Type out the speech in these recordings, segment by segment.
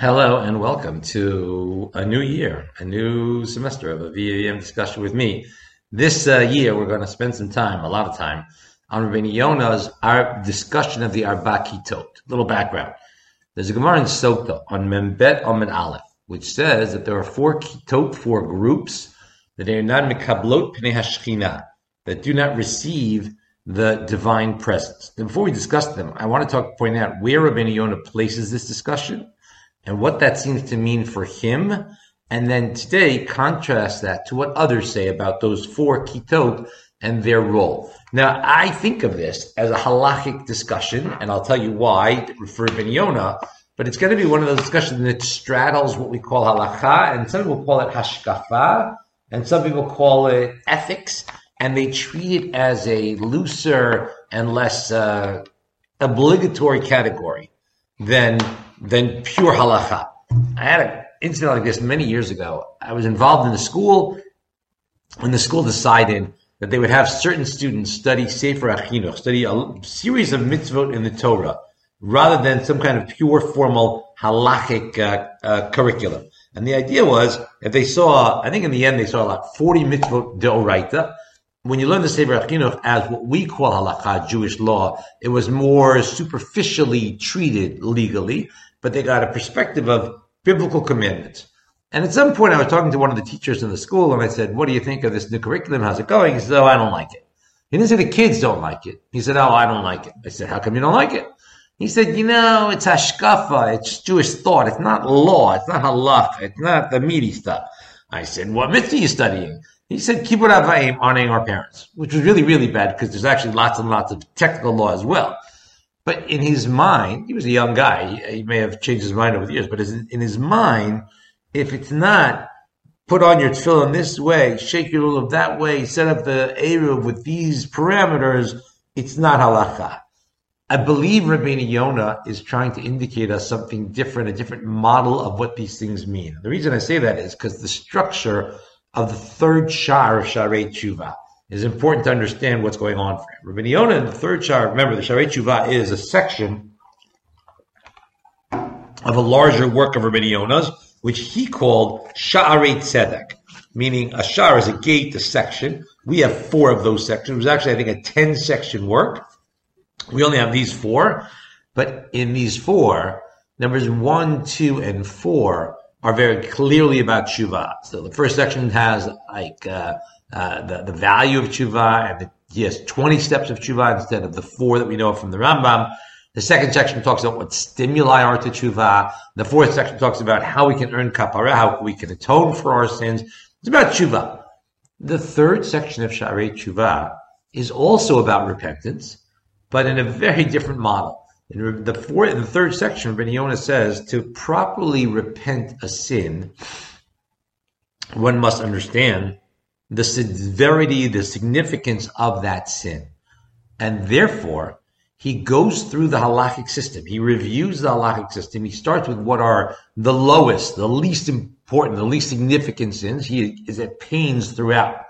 Hello and welcome to a new year, a new semester of a VAM discussion with me. This uh, year, we're going to spend some time, a lot of time, on Yonah's our discussion of the Arba Kitot. Little background. There's a Gemara in Sota on Membet Amud Aleph, which says that there are four Kitot, four groups, that are not Mekablot Pnei Hashchina, that do not receive the divine presence. Before we discuss them, I want to talk, point out where Yonah places this discussion and what that seems to mean for him. And then today, contrast that to what others say about those four kitot and their role. Now, I think of this as a halachic discussion, and I'll tell you why, to Ben but it's going to be one of those discussions that straddles what we call halacha, and some people call it hashkafa, and some people call it ethics, and they treat it as a looser and less uh, obligatory category than than pure halacha. I had an incident like this many years ago. I was involved in the school when the school decided that they would have certain students study Sefer HaChinuch, study a series of mitzvot in the Torah, rather than some kind of pure formal halachic uh, uh, curriculum. And the idea was, if they saw, I think in the end they saw like 40 mitzvot deoraita, when you learn the Sefer HaChinuch as what we call halakha, Jewish law, it was more superficially treated legally, but they got a perspective of biblical commandments. And at some point, I was talking to one of the teachers in the school, and I said, "What do you think of this new curriculum? How's it going?" He said, "Oh, I don't like it." He didn't say the kids don't like it. He said, "Oh, I don't like it." I said, "How come you don't like it?" He said, "You know, it's hashkafa. It's Jewish thought. It's not law. It's not halacha. It's not the meaty stuff." I said, "What mitzvah are you studying?" He said, "Kibbut avayim, honoring our parents," which was really, really bad because there's actually lots and lots of technical law as well. But in his mind, he was a young guy. He, he may have changed his mind over the years, but in his mind, if it's not put on your tefillin this way, shake your lulav that way, set up the eruv with these parameters, it's not halacha. I believe Rabbeinu Yonah is trying to indicate us something different, a different model of what these things mean. The reason I say that is because the structure of the third shar of Sharei Tshuva is important to understand what's going on for him. Rabbi Yonah in the third shar, remember the Sharei Tshuva is a section of a larger work of Rabbi Yonah's, which he called Sha'arei Tzedek, meaning a shar is a gate, a section. We have four of those sections. It was actually, I think, a 10 section work. We only have these four, but in these four, numbers one, two, and four are very clearly about tshuva. So the first section has like uh, uh, the, the value of tshuva and the, yes, 20 steps of tshuva instead of the four that we know from the Rambam. The second section talks about what stimuli are to tshuva. The fourth section talks about how we can earn kapara, how we can atone for our sins. It's about tshuva. The third section of Sharei Tshuva is also about repentance, but in a very different model. In the fourth, the third section, Ben Yonah says to properly repent a sin, one must understand the severity, the significance of that sin. And therefore, he goes through the halachic system. He reviews the halachic system. He starts with what are the lowest, the least important, the least significant sins. He is at pains throughout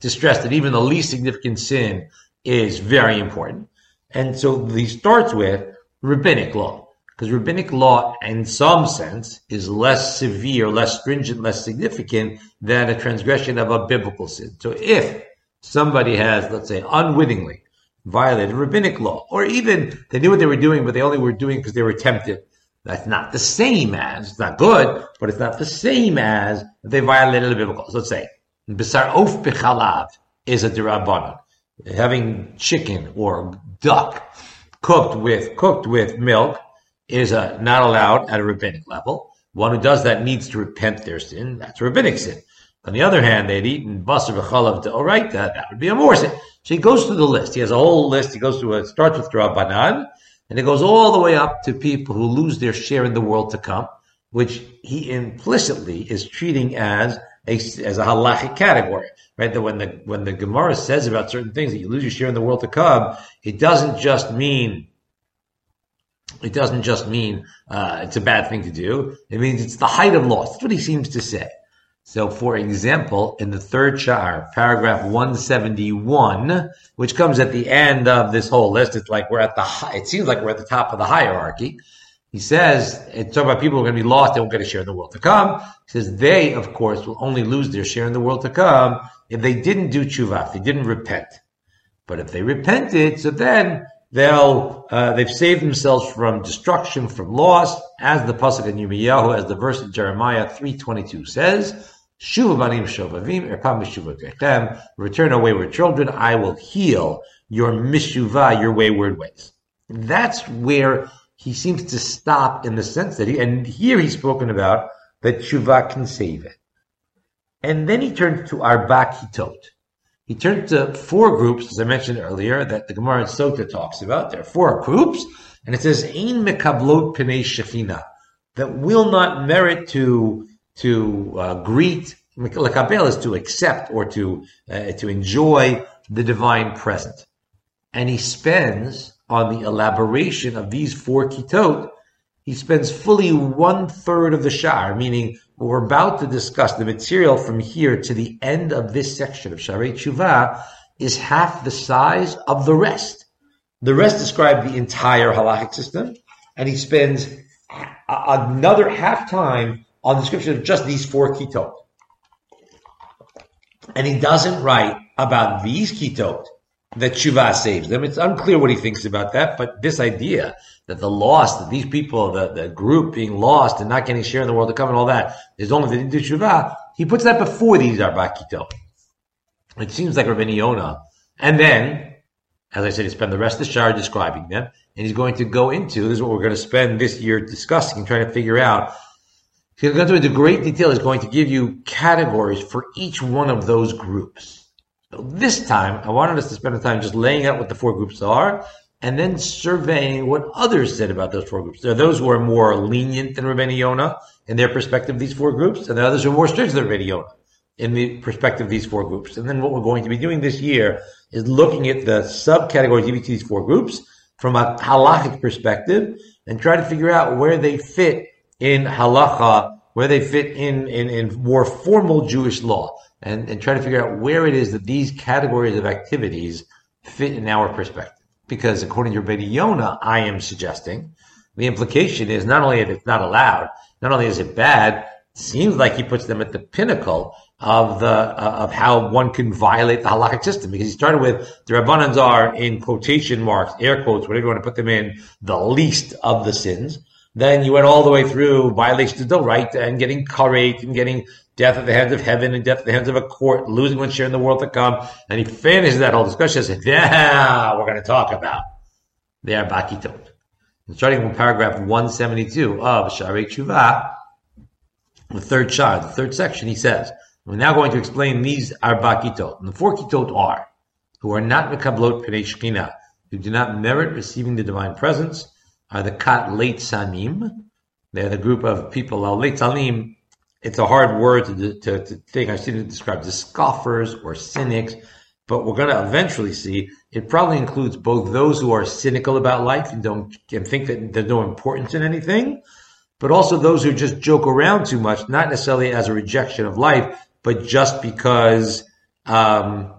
to stress that even the least significant sin is very important. And so he starts with rabbinic law because rabbinic law, in some sense, is less severe, less stringent, less significant than a transgression of a biblical sin. So if somebody has, let's say, unwittingly violated rabbinic law, or even they knew what they were doing, but they only were doing because they were tempted, that's not the same as, it's not good, but it's not the same as they violated the biblical. So let's say, Bisar of Bichalav is a dirabanan. Having chicken or duck cooked with, cooked with milk is uh, not allowed at a rabbinic level. One who does that needs to repent their sin. That's a rabbinic sin. On the other hand, they'd eaten basar v'chalav deoraita. That would be a more sin. So he goes through the list. He has a whole list. He goes through it. Starts with Rabbanan, and it goes all the way up to people who lose their share in the world to come, which he implicitly is treating as as a halachic category, right? That when the when the Gemara says about certain things that you lose your share in the world to come, it doesn't just mean it doesn't just mean uh, it's a bad thing to do. It means it's the height of loss. That's what he seems to say. So, for example, in the third shar, paragraph 171, which comes at the end of this whole list, it's like we're at the, it seems like we're at the top of the hierarchy. He says, it's talking about people who are going to be lost, they won't get a share in the world to come. He says, they, of course, will only lose their share in the world to come if they didn't do tshuva, if they didn't repent. But if they repented, so then they'll, uh, they've saved themselves from destruction, from loss, as the Pasuk in Yirmiyahu, as the verse in Jeremiah 3.22 says, return, O wayward children, I will heal your mishuvah, your wayward ways. That's where he seems to stop in the sense that he, and here he's spoken about that tshuva can save it. And then he turns to Arba Kitot. He turns to four groups, as I mentioned earlier, that the Gemara in Sota talks about. There are four groups, and it says, Ein mekablot penei shechina, that will not merit to, to uh, greet, lekabel is to accept or to, uh, to enjoy the divine present. And he spends on the elaboration of these four kitot, he spends fully one third of the shar, meaning what we're about to discuss the material from here to the end of this section of Sharei Tshuva is half the size of the rest. The rest describe the entire halachic system, and he spends another half time on the description of just these four kitot. And he doesn't write about these kitot that tshuva saves them. It's unclear what he thinks about that, but this idea that the loss, that these people, the, the group being lost and not getting share in the world to come and all that is only the do tshuva, he puts that before these Arbakito. It seems like Rabbi Yonah. And then, as I said, he spent the rest of the shar describing them, and he's going to go into, this is what we're going to spend this year discussing and trying to figure out. He's going to go into great detail. He's going to give you categories for each one of those groups. This time, I wanted us to spend the time just laying out what the four groups are and then surveying what others said about those four groups. There are those who are more lenient than Rabbeinu Yonah in their perspective of these four groups, and are others who are more strict than Rabbeinu Yonah in the perspective of these four groups. And then what we're going to be doing this year is looking at the subcategories of each of these four groups from a halachic perspective and try to figure out where they fit in halacha, where they fit in, in, in more formal Jewish law and, and try to figure out where it is that these categories of activities fit in our perspective. Because according to Rabbi I am suggesting the implication is not only that it's not allowed, not only is it bad, it seems like he puts them at the pinnacle of the uh, of how one can violate the halakhic system. Because he started with the rabbanans are in quotation marks, air quotes, whatever you want to put them in, the least of the sins. Then you went all the way through violations of the right and getting karet and getting death at the hands of heaven and death at the hands of a court, losing one share in the world to come. And he finishes that whole discussion says, yeah, we're going to talk about the Arbakitot. Starting from paragraph 172 of Sharei Tshuva, the third shar, the third section, he says, we're now going to explain these Arbakitot. And the four kitot are, who are not Mekablot Pnei Shekhinah, who do not merit receiving the divine presence, are the Kat Leitzanim. They're the group of people, Leitzanim, it's a hard word to, to, to think. I've seen it described as scoffers or cynics, but we're going to eventually see it probably includes both those who are cynical about life and don't and think that there's no importance in anything, but also those who just joke around too much, not necessarily as a rejection of life, but just because, um,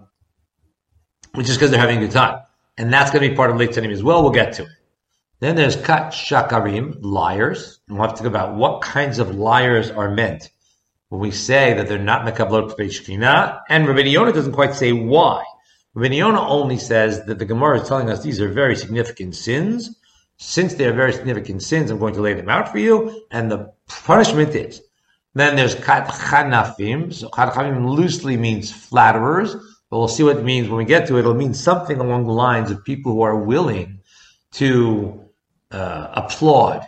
just because they're having a good time. And that's going to be part of Leitzanim as well. We'll get to it. Then there's kat shakarim, liars. And we'll have to think about what kinds of liars are meant when we say that they're not mekablot shekhinah, and Rabbi Yonah doesn't quite say why. Rabbi Yonah only says that the Gemara is telling us these are very significant sins. Since they are very significant sins, I'm going to lay them out for you, and the punishment is. Then there's kat chanafim. So kat chanafim loosely means flatterers, but we'll see what it means when we get to it. It'll mean something along the lines of people who are willing to uh, applaud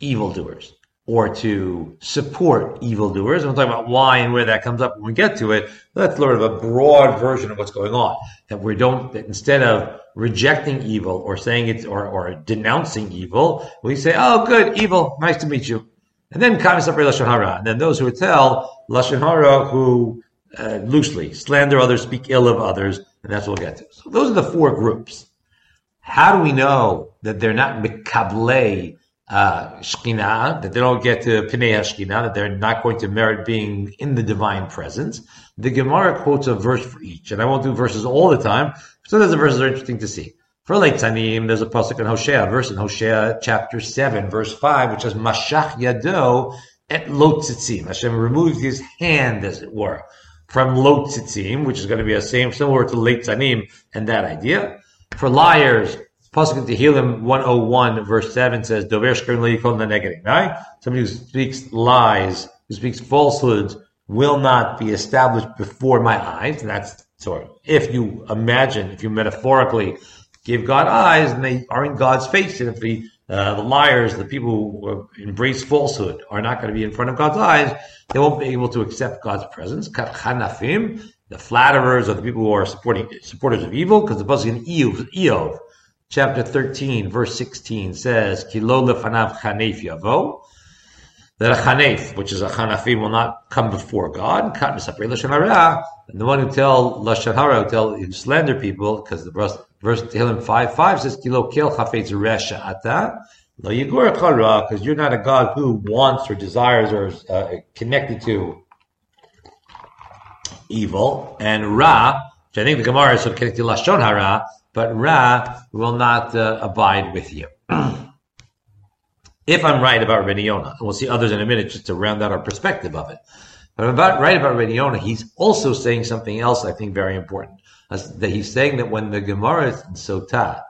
evildoers or to support evildoers. And we'll talk about why and where that comes up when we get to it. That's sort of a broad version of what's going on. That we don't, that instead of rejecting evil or saying it's, or, or denouncing evil, we say, oh, good, evil, nice to meet you. And then comes up Lashon Hara. And then those who tell Lashon Hara who uh, loosely slander others, speak ill of others, and that's what we'll get to. So those are the four groups. How do we know that they're not mikablei uh, Shekhinah, that they don't get to Pinei Shekhinah, that they're not going to merit being in the divine presence. The Gemara quotes a verse for each, and I won't do verses all the time. But sometimes the verses are interesting to see. For Leitzanim, there's a pasuk in Hosea, verse in Hosea chapter 7, verse 5, which says, Mashach Yado et Lotzitzim. Hashem removes his hand, as it were, from Lotzitzim, which is going to be a same, similar to Leitzanim and that idea. For liars, Pasuk in Tehillim 101, verse 7 says, Dover right? Somebody who speaks lies, who speaks falsehoods, will not be established before my eyes. And that's sort of, if you imagine, if you metaphorically give God eyes and they are in God's face, and if the, uh, the liars, the people who embrace falsehood are not going to be in front of God's eyes, they won't be able to accept God's presence. The flatterers or the people who are supporting supporters of evil, because the pasuk in Iyov, Iyov, chapter 13, verse 16 says, Kilo lefanav chanef yavo, that a chanef, which is a chanafim, will not come before God. And the one who tell lashon hara, who tell who slander people, because the verse, verse Tehillim five five says kilo kill chafetz resha ata lo yigur chara, because you're not a God who wants or desires or is uh, connected to evil. And ra, which I think the Gemara is sort of connected to lashon hara, but ra will not uh, abide with you. if I'm right about Rabbi Yonah, and we'll see others in a minute just to round out our perspective of it. But I'm about, right about Rabbi Yonah, he's also saying something else I think very important. That he's saying that when the Gemara in Sotah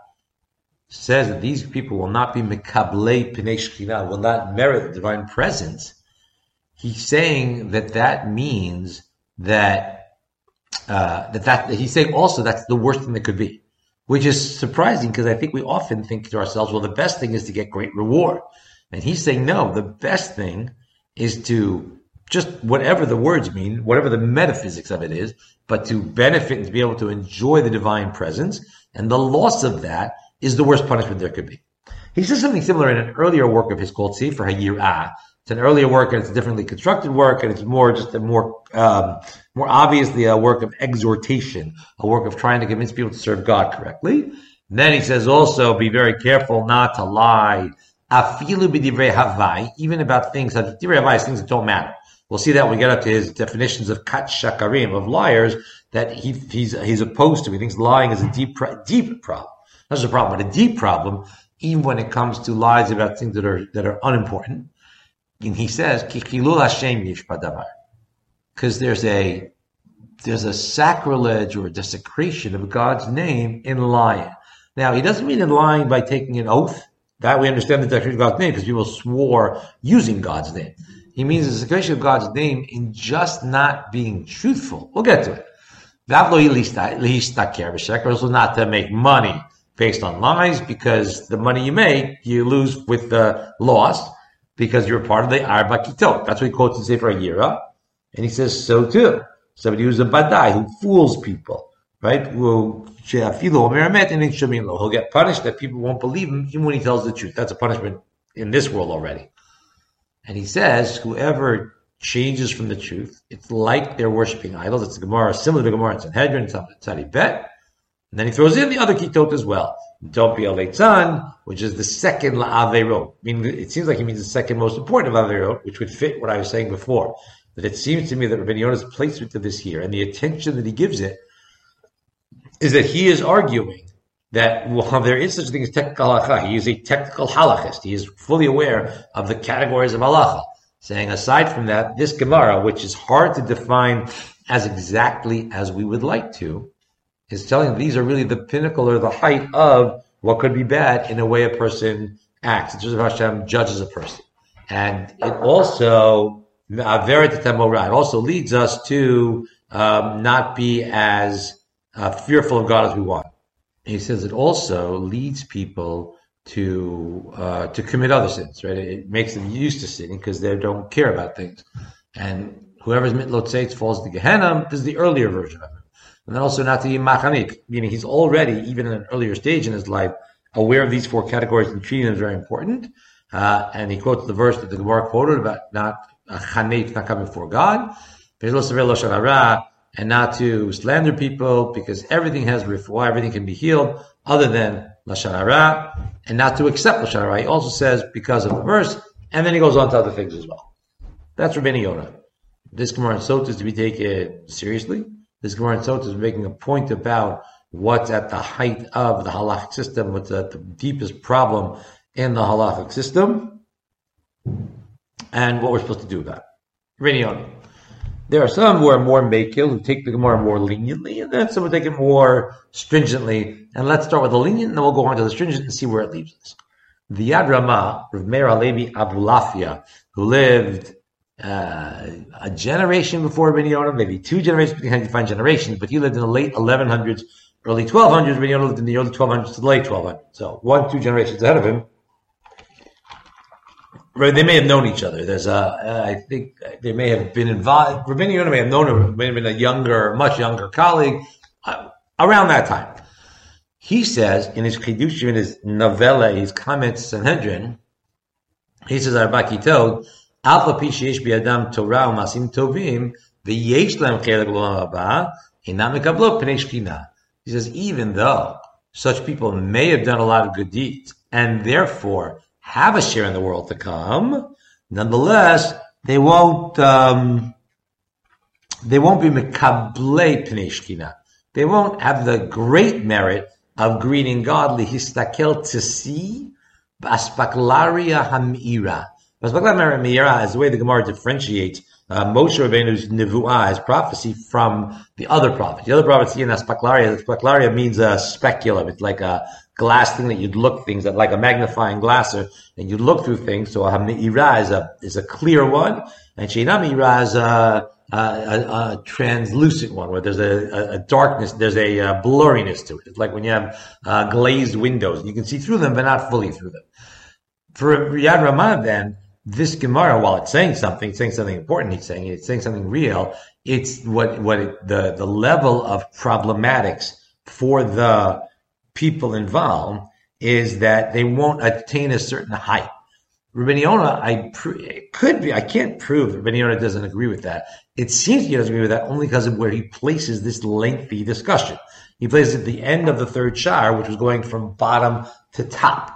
says that these people will not be mekablei pnei will not merit the divine presence, he's saying that that means that uh, that that he's saying also that's the worst thing that could be, which is surprising because I think we often think to ourselves, well, the best thing is to get great reward. And he's saying, no, the best thing is to just whatever the words mean, whatever the metaphysics of it is, but to benefit and to be able to enjoy the divine presence. And the loss of that is the worst punishment there could be. He says something similar in an earlier work of his called Sefer Hayirah. It's an earlier work and it's a differently constructed work and it's more just a more um, more obviously a work of exhortation, a work of trying to convince people to serve God correctly. And then he says also be very careful not to lie even about things things that don't matter. We'll see that when we get up to his definitions of kat shakarim of liars that he, he's he's opposed to. He thinks lying is a deep deep problem. Not just a problem, but a deep problem, even when it comes to lies about things that are that are unimportant. And he says Hashem because there's a there's a sacrilege or a desecration of God's name in lying. Now, he doesn't mean in lying by taking an oath that we understand the desecration of God's name because people swore using God's name. He means the desecration of God's name in just not being truthful. We'll get to it. Also not to make money based on lies because the money you make, you lose with the loss because you're part of the Arba Kitot. That's what he quotes in Sefer Yira. And he says so too. Somebody who's a badai, who fools people, right? Who He'll get punished that people won't believe him even when he tells the truth. That's a punishment in this world already. And he says, whoever changes from the truth, it's like they're worshiping idols. It's a Gemara, similar to Gemara in Sanhedrin, Tzadi Bet. And then he throws in the other kitot as well. Don't be a leitzan, which is the second la'averot. I mean, it seems like he means the second most important of averot, which would fit what I was saying before. But it seems to me that Rabbi Yonah's placement of this here and the attention that he gives it is that he is arguing that while there is such a thing as technical halacha, he is a technical halachist. He is fully aware of the categories of halacha. Saying aside from that, this Gemara, which is hard to define as exactly as we would like to, is telling these are really the pinnacle or the height of what could be bad in a way a person acts. It's just Hashem judges a person. And it also, it also leads us to um, not be as uh, fearful of God as we want. he says it also leads people to uh, to commit other sins, right? It makes them used to sinning because they don't care about things. And whoever's mitlot seitz falls to Gehenna this is the earlier version of it. And then also not to be machanik, meaning he's already, even in an earlier stage in his life, aware of these four categories and treating them as very important. Uh, and he quotes the verse that the Gemara quoted about not uh, not coming before God and not to slander people because everything has refuah, everything can be healed other than lashon and not to accept lashon. He also says because of the verse, and then he goes on to other things as well. That's Rabbeinu Yonah. This Gemara in Sot is to be taken seriously. This Gemara in is making a point about what's at the height of the halachic system, what's at the deepest problem in the halachic system, and what we're supposed to do about it. Rinioni. There are some who are more makil, who take the Gemara more leniently, and then some who take it more stringently. And let's start with the lenient, and then we'll go on to the stringent and see where it leaves us. The Yad Ramah, Rav Meir Halevi Abulafia, who lived uh, a generation before Yonah, maybe two generations, you can find generations, but he lived in the late 1100s, early 1200s. Ben Yonah lived in the early 1200s to the late 1200s. So one, two generations ahead of him. Right, They may have known each other. There's a, I think they may have been involved. Rabbi may have known him, may have been a younger, much younger colleague uh, around that time. He says in his chidushim, in his novella, his comments Sanhedrin, he says, Alpha Pishish Biadam Torah Masim Tovim, Inam Mekablo Pnei Shkina. He says, even though such people may have done a lot of good deeds, and therefore have a share in the world to come, nonetheless, they won't, um, they won't be Mekable Pnei Shkina. They won't have the great merit of greeting God, Lihistakel to see, Baspaklaria Hamira is the way the Gemara differentiates uh, Moshe Rabbeinu's nevuah, his prophecy, from the other prophets. The other prophets, in spaklaria, spaklaria means a speculum. It's like a glass thing that you'd look things at, like a magnifying glass, or, and you look through things. So a me'ira is a is a clear one, and sheina me'ira is a, a, a, a, translucent one, where there's a, a darkness, there's a, blurriness to it. It's like when you have uh, glazed windows, you can see through them, but not fully through them. For Yad Ramah, then this Gemara, while it's saying something, it's saying something important. It's saying it's saying something real. It's what what it, the the level of problematics for the people involved is that they won't attain a certain height. Rabbi Yonah, I could be, I can't prove Yonah doesn't agree with that. It seems he doesn't agree with that only because of where he places this lengthy discussion. He places it at the end of the third shar, which was going from bottom to top.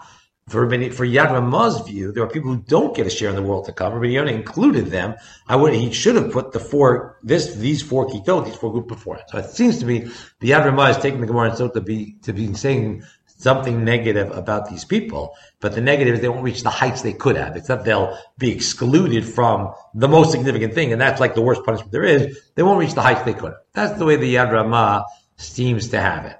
For, for Yad Ramah's view, there are people who don't get a share in the world to come. Rabbi Yonah included them. I would he should have put the four this these four kitot these four groups before. So it seems to me the Yad Ramah is taking the Gemara and so to be to be saying something negative about these people, but the negative is they won't reach the heights they could have, except they'll be excluded from the most significant thing, and that's like the worst punishment there is. They won't reach the heights they could have. That's the way the Yad Ramah seems to have it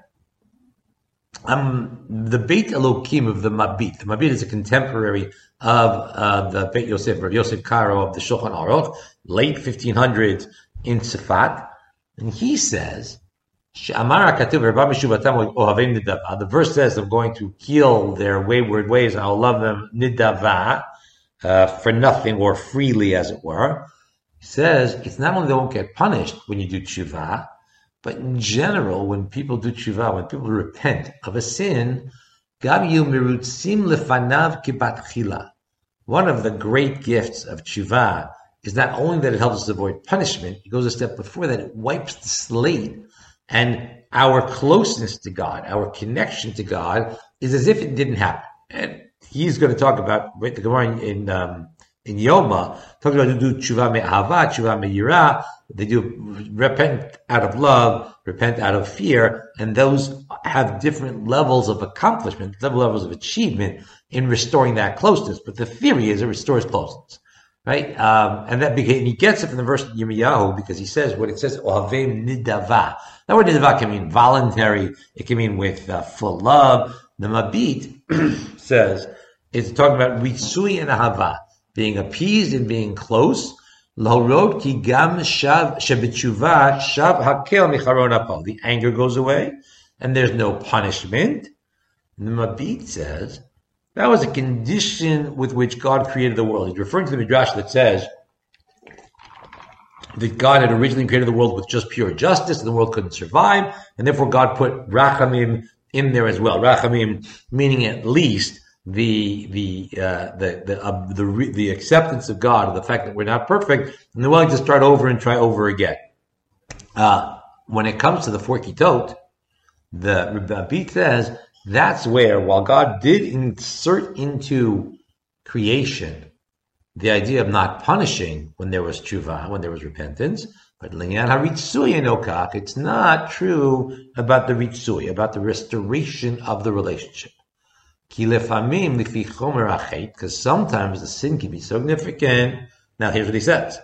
um, the Beit Elokim of the Mabit. The Mabit is a contemporary of uh, the Beit Yosef, of Yosef Karo of the Shulchan Aruch, late 1500s in Tzfat. And he says, the verse says, I'm going to kill their wayward ways and I'll love them nidava, uh, for nothing or freely, as it were. He says, it's not only they won't get punished when you do tshuva, but in general, when people do tshuva, when people repent of a sin, One of the great gifts of tshuva is not only that it helps us avoid punishment, it goes a step before that, it wipes the slate. And our closeness to God, our connection to God, is as if it didn't happen. And he's going to talk about the Gemara in um, in Yoma, talking about to do tshuva me'ahava, tshuva me'yira, they do repent out of love, repent out of fear, and those have different levels of accomplishment, different levels of achievement in restoring that closeness. But the theory is it restores closeness, right? Um, and that became, he gets it from the verse of Yirmiyahu because he says what it says, ohavim nidava. That word nidava can mean voluntary. It can mean with uh, full love. The Mabit says it's talking about ritsui and ahava, being appeased and being close Lahorod ki gam shav shav hakel. The anger goes away, and there's no punishment. the Mabit says that was a condition with which God created the world. He's referring to the midrash that says that God had originally created the world with just pure justice, and the world couldn't survive, and therefore God put rachamim in there as well. Rachamim meaning at least the the uh, the the, uh, the the acceptance of God, the fact that we're not perfect, and they're willing to start over and try over again. Uh, when it comes to the four kitot, the Rabbi says that's where, while God did insert into creation the idea of not punishing when there was tshuva, when there was repentance, But linyan haritzui enokach, it's not true about the ritzui, about the restoration of the relationship. Because sometimes the sin can be significant. Now here's what he says.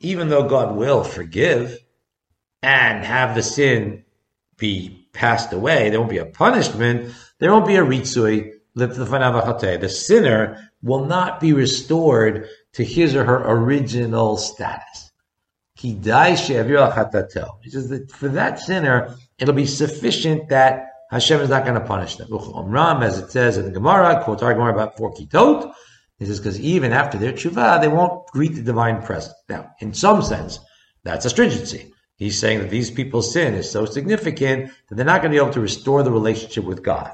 Even though God will forgive and have the sin be passed away, there won't be a punishment, there won't be a ritzui, the sinner will not be restored to his or her original status. He He says that for that sinner, it'll be sufficient that Hashem is not going to punish them. Ram, as it says in the Gemara, quotes our Gemara about four kitot. He says because even after their tshuva, they won't greet the divine presence. Now, in some sense, that's a stringency. He's saying that these people's sin is so significant that they're not going to be able to restore the relationship with God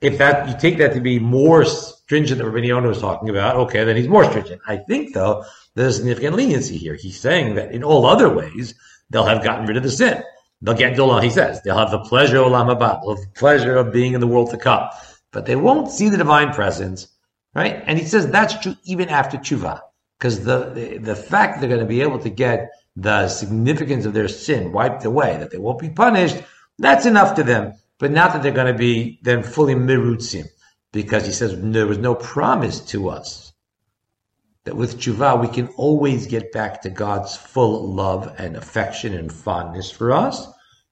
if that you take that to be more stringent than Rabbi was talking about, okay, then he's more stringent. I think though there's significant leniency here. He's saying that in all other ways they'll have gotten rid of the sin. They'll get Dolam, he says, they'll have the pleasure of Olam Haba, the pleasure of being in the world to come. But they won't see the divine presence, right? And he says that's true even after tshuva. Because the, the, the fact they're going to be able to get the significance of their sin wiped away, that they won't be punished, that's enough to them but not that they're going to be then fully mirutzim, because he says there was no promise to us that with tshuva we can always get back to God's full love and affection and fondness for us.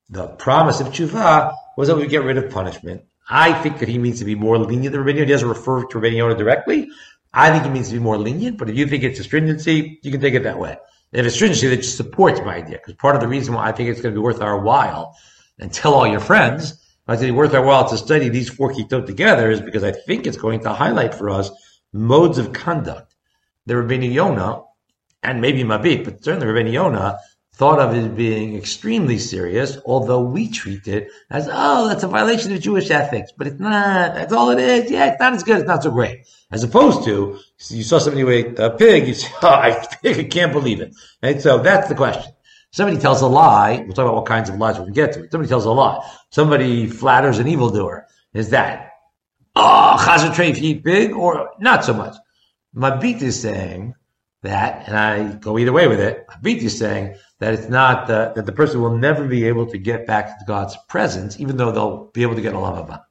The promise of tshuva was that we get rid of punishment. I think that he means to be more lenient than Rabbeinu. He doesn't refer to Rabbeinu directly. I think he means to be more lenient, but if you think it's a stringency, you can take it that way. if it's stringency, that just supports my idea, because part of the reason why I think it's going to be worth our while and tell all your friends I say worth our while to study these four kitot together is because I think it's going to highlight for us modes of conduct. The Rabbeinu Yonah, and maybe Mabit, but certainly Rabbeinu Yonah, thought of as being extremely serious, although we treat it as, oh, that's a violation of Jewish ethics. But it's not. That's all it is. Yeah, it's not as good. It's not so great. As opposed to, you saw somebody eat a pig, you say, oh, I, I can't believe it. And so that's the question. Somebody tells a lie. We'll talk about what kinds of lies we get to. Somebody tells a lie. Somebody flatters an evildoer. Is that, oh, chazer treif eat big or not so much? Mabit is saying that, and I go either way with it. Mabit is saying that it's not, that the person will never be able to get back to God's presence, even though they'll be able to get a lava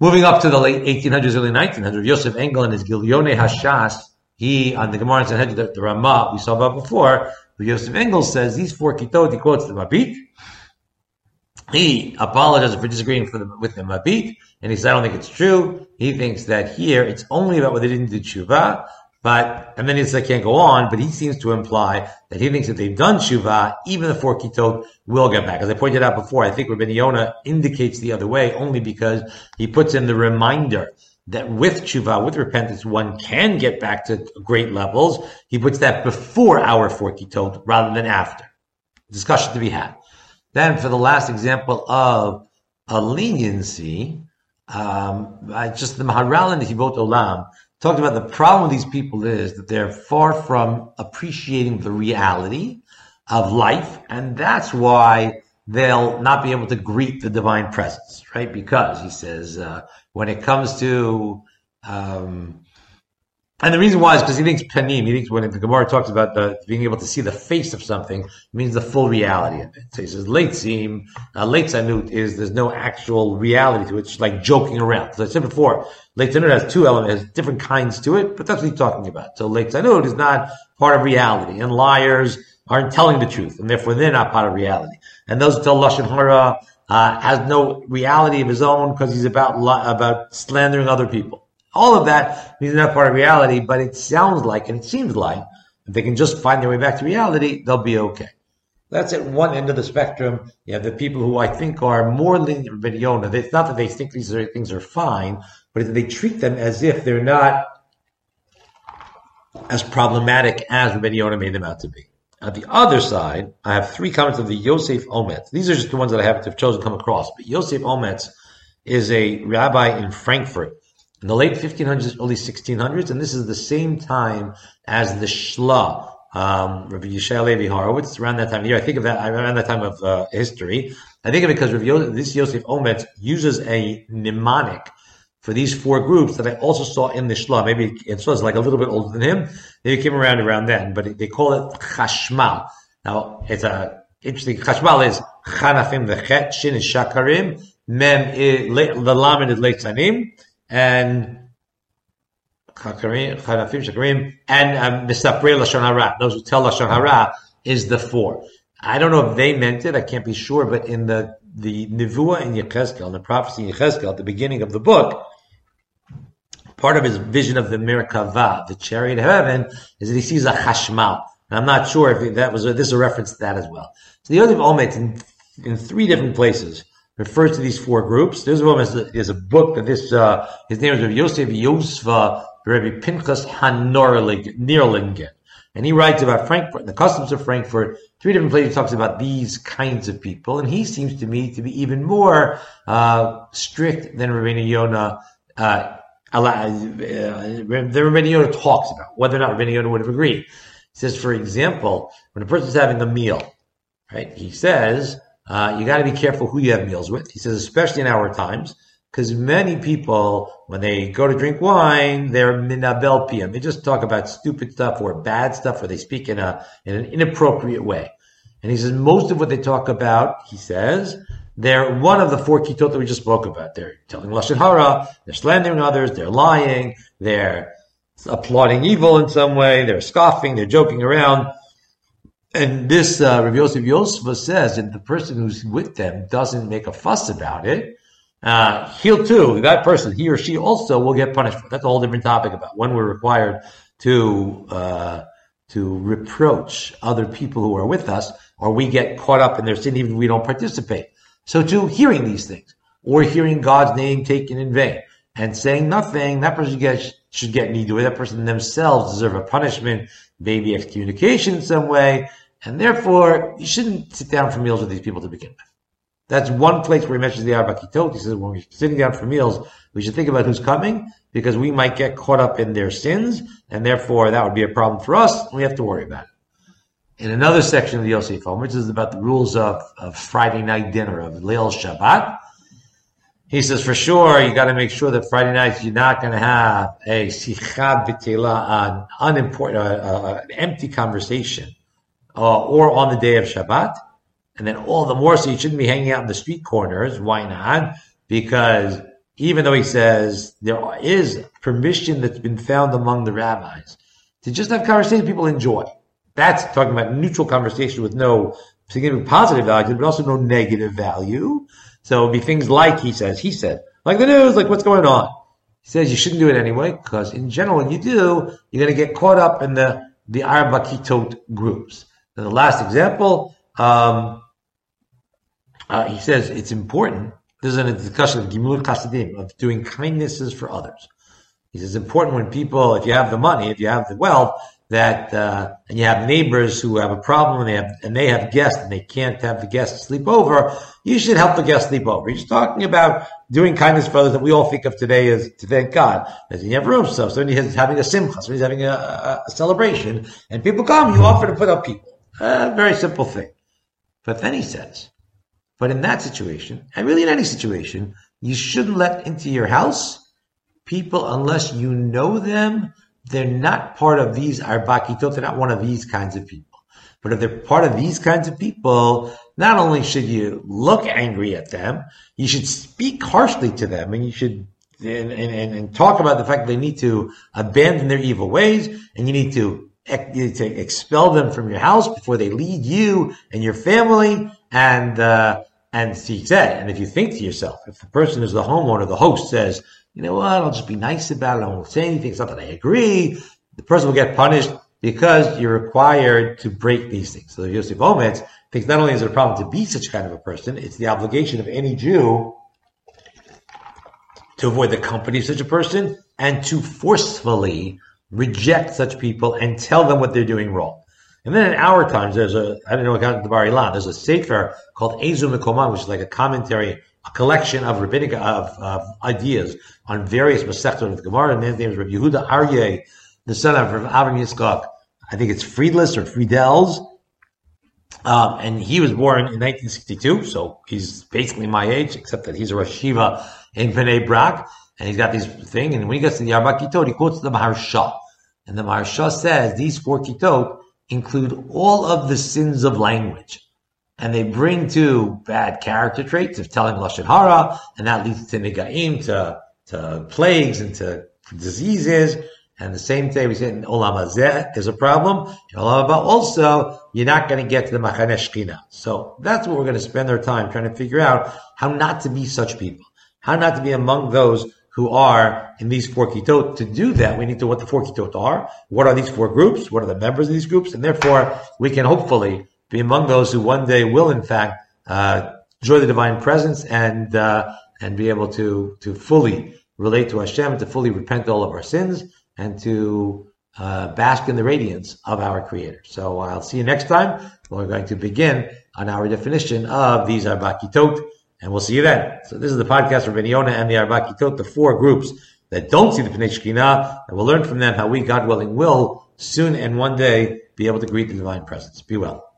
Moving up to the late 1800s, early 1900s, Yosef Engel and his Gilyone Hashas, he, on the Gemara and the, the Ramah we saw about before, but Yosef Engel says these four kitot, he quotes the Mabit. He apologizes for disagreeing the, with the Mabit, and he says, I don't think it's true. He thinks that here it's only about what they didn't do tshuva, but, and then he says, I can't go on, but he seems to imply that he thinks that they've done tshuva, even the four kitot will get back. As I pointed out before, I think Rabbi Yonah indicates the other way only because he puts in the reminder that with tshuva, with repentance, one can get back to great levels. He puts that before our four kitot rather than after. Discussion to be had. Then for the last example of a leniency, um, I just the Maharal and the Hivot Olam talked about the problem with these people is that they're far from appreciating the reality of life, and that's why they'll not be able to greet the divine presence, right? Because he says, uh, when it comes to, um, and the reason why is because he thinks panim, he thinks when the Gemara talks about the, being able to see the face of something, means the full reality of it. So he says, leitzim, uh, is there's no actual reality to it, it's like joking around. As I said before, leitzanut has two elements, has different kinds to it, but that's what he's talking about. So leitzanut is not part of reality, and liars aren't telling the truth, and therefore they're not part of reality. And those who tell lashon hara uh, has no reality of his own because he's about about slandering other people. All of that is not part of reality, but it sounds like and it seems like if they can just find their way back to reality, they'll be okay. That's at one end of the spectrum. You have the people who I think are more than Yonah. It's not that they think these are, things are fine, but they treat them as if they're not as problematic as Yonah made them out to be. At the other side, I have three comments of the Yosef Ometz. These are just the ones that I happen to haven't chosen to come across. But Yosef Ometz is a rabbi in Frankfurt in the late 1500s, early 1600s, and this is the same time as the Shla, um, Rabbi Yeshaya Levi Horowitz, around that time of year. I think of that around that time of uh, history. I think of it because Rabbi Yosef, this Yosef Ometz uses a mnemonic for these four groups that I also saw in the Shla. Maybe it was like a little bit older than him. Maybe came around around then, but they call it Chashmal. Now, it's a interesting. Chashmal is Chanafim, the Chet, Shin is Shakarim, Mem, the Lamed is Leitzanim, and Chanafim, Shakarim, and um, Misaprei Lashon Hara. Those who tell Lashon Hara is the four. I don't know if they meant it. I can't be sure, but in the the Nivua in Yechezkel, in the prophecy in Yechezkel, at the beginning of the book, part of his vision of the Merkava, the chariot of heaven, is that he sees a Chashmal. And I'm not sure if that was a, this is a reference to that as well. So the Yosef Ometz in, in three different places refers to these four groups. There's a, is a book that this uh, his name is Rabbi Yosef Yuspa Rabbi Pinchas Hanorlingen. And he writes about Frankfurt, the customs of Frankfurt. Three different places talks about these kinds of people. And he seems to me to be even more uh, strict than Rabbi Yonah uh, uh, the Rabbi Yonah talks about, whether or not Rabbi Yonah would have agreed. He says, for example, when a person's having a meal, right, he says, uh, you got to be careful who you have meals with. He says, especially in our times, because many people, when they go to drink wine, they're minabel piyam. They just talk about stupid stuff or bad stuff, or they speak in a in an inappropriate way. And he says most of what they talk about, he says, they're one of the four kitot that we just spoke about. They're telling lashon hara, they're slandering others, they're lying, they're applauding evil in some way, they're scoffing, they're joking around. And this uh, Rabbi Yosef Yosef says that the person who's with them doesn't make a fuss about it. Uh, he'll too, that person, he or she also will get punished. That's a whole different topic about when we're required to uh, to reproach other people who are with us, or we get caught up in their sin even if we don't participate. So to hearing these things, or hearing God's name taken in vain, and saying nothing, that person gets, should get needed. That person themselves deserve a punishment, maybe excommunication in some way, and therefore you shouldn't sit down for meals with these people to begin with. That's one place where he mentions the Arba Kitot. He says when we're sitting down for meals, we should think about who's coming because we might get caught up in their sins, and therefore that would be a problem for us. and we have to worry about it in another section of the Yosef Home, which is about the rules of, of Friday night dinner, of Leil Shabbat, he says for sure you got to make sure that Friday nights you're not going to have a sicha b'tela, an unimportant, uh, uh, an empty conversation, uh, or on the day of Shabbat, and then all the more so you shouldn't be hanging out in the street corners. Why not? Because even though he says there is permission that's been found among the rabbis to just have conversations people enjoy. That's talking about neutral conversation with no significant positive value, but also no negative value. So it'd be things like he says, he said, like the news, like what's going on. He says you shouldn't do it anyway, because in general, when you do, you're going to get caught up in the, the Arba Kitot groups. And the last example, um, uh, he says it's important. This is a discussion of Gimul Chasadim, of doing kindnesses for others. He says it's important when people, if you have the money, if you have the wealth, that uh, and you have neighbors who have a problem and they have and they have guests and they can't have the guests sleep over, you should help the guests sleep over. He's talking about doing kindness for others that we all think of today as to thank God. As you have room, so somebody is having a simcha, somebody's having a, a, a, celebration, and people come, you offer to put up people. A very simple thing. But then he says, but in that situation, and really in any situation, you shouldn't let into your house people unless you know them they're not part of these arbakitot, they're not one of these kinds of people. But if they're part of these kinds of people, not only should you look angry at them, you should speak harshly to them and you should and, and, and talk about the fact that they need to abandon their evil ways and you need to, to expel them from your house before they lead you and your family. And, uh, and he and if you think to yourself, if the person is the homeowner, the host says, you know what, I'll just be nice about it. I won't say anything. It's not that I agree. The person will get punished because you're required to break these things. So Yosef Ometz thinks not only is it a problem to be such kind of a person, it's the obligation of any Jew to avoid the company of such a person and to forcefully reject such people and tell them what they're doing wrong. And then in our times, there's a, I don't know what kind the Bar Ilan, there's a sefer called Eizehu Mekoman, which is like a commentary a collection of rabbinic of, of ideas on various Masechtot of the Gemara. And his name is Rabbi Yehuda Aryeh, the son of Rabbi Avram Yitzchak. I think it's Friedlis or Friedels. Um, and he was born in 1962, so he's basically my age, except that he's a Rosh Yeshiva in Bnei Brak. and he's got this thing. And when he gets to the Arba Kitot, he quotes the Maharsha. And the Maharsha says these four Kitot include all of the sins of language. And they bring to bad character traits of telling Lashon Hara, and that leads to Nigaim, to, to plagues and to diseases. And the same thing we said in Olam Hazeh is a problem. In Olam Haba also, you're not going to get to the Machane Shechina. So that's what we're going to spend our time trying to figure out how not to be such people. How not to be among those who are in these four kitot. To do that, we need to know what the four kitot are. What are these four groups? What are the members of these groups? And therefore, we can hopefully be among those who one day will, in fact, uh, enjoy the divine presence and uh, and be able to to fully relate to Hashem, to fully repent all of our sins, and to uh, bask in the radiance of our Creator. So I'll see you next time. We're going to begin on our definition of these Arba Kitot. And we'll see you then. So this is the podcast for Yonah and the Arba Kitot, the four groups that don't see the Pnei and we'll learn from them how we, God willing, will soon and one day be able to greet the divine presence. Be well.